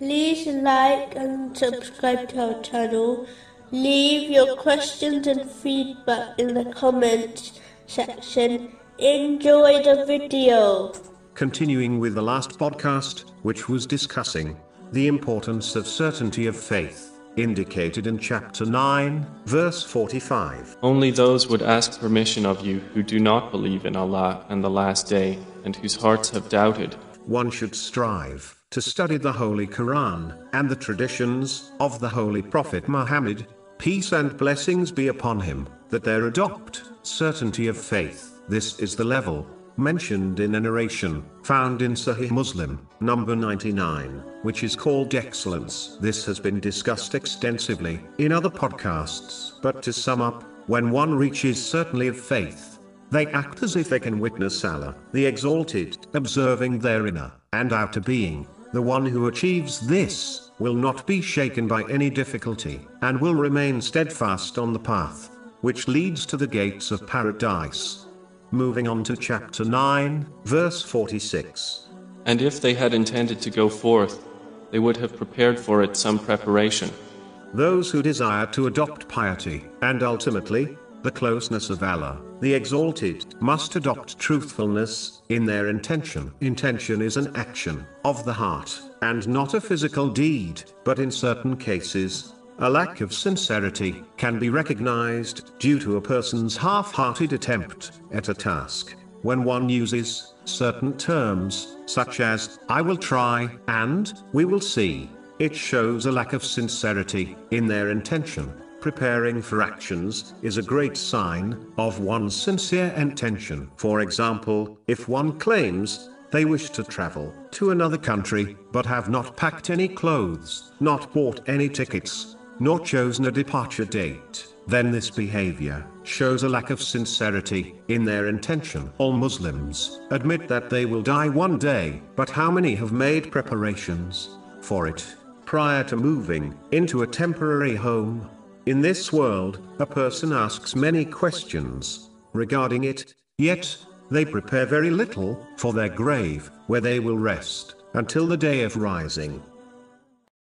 like and subscribe to our channel. Leave your questions and feedback in the comments section. Enjoy the video. Continuing with the last podcast, which was discussing the importance of certainty of faith, indicated in chapter 9, verse 45. Only those would ask permission of you who do not believe in Allah and the Last Day, and whose hearts have doubted. One should strive to study the Holy Quran and the traditions of the Holy Prophet Muhammad, peace and blessings be upon him, that there adopt certainty of faith. This is the level mentioned in a narration found in Sahih Muslim, number 99, which is called excellence. This has been discussed extensively in other podcasts, but to sum up, when one reaches certainty of faith, they act as if they can witness Allah, the Exalted, observing their inner and outer being. The one who achieves this will not be shaken by any difficulty, and will remain steadfast on the path, which leads to the gates of paradise. Moving on to chapter 9, verse 46. And if they had intended to go forth, they would have prepared for it some preparation. Those who desire to adopt piety, and ultimately, the closeness of Allah, the Exalted, must adopt truthfulness in their intention. Intention is an action of the heart, and not a physical deed, but in certain cases, a lack of sincerity can be recognized due to a person's half-hearted attempt at a task. When one uses certain terms, such as, I will try, and, we will see, it shows a lack of sincerity in their intention. Preparing for actions is a great sign of one's sincere intention. For example, if one claims, they wish to travel to another country, but have not packed any clothes, not bought any tickets, nor chosen a departure date, then this behavior shows a lack of sincerity in their intention. All Muslims admit that they will die one day, but how many have made preparations for it prior to moving into a temporary home? In this world, a person asks many questions regarding it, yet they prepare very little for their grave, where they will rest until the day of rising.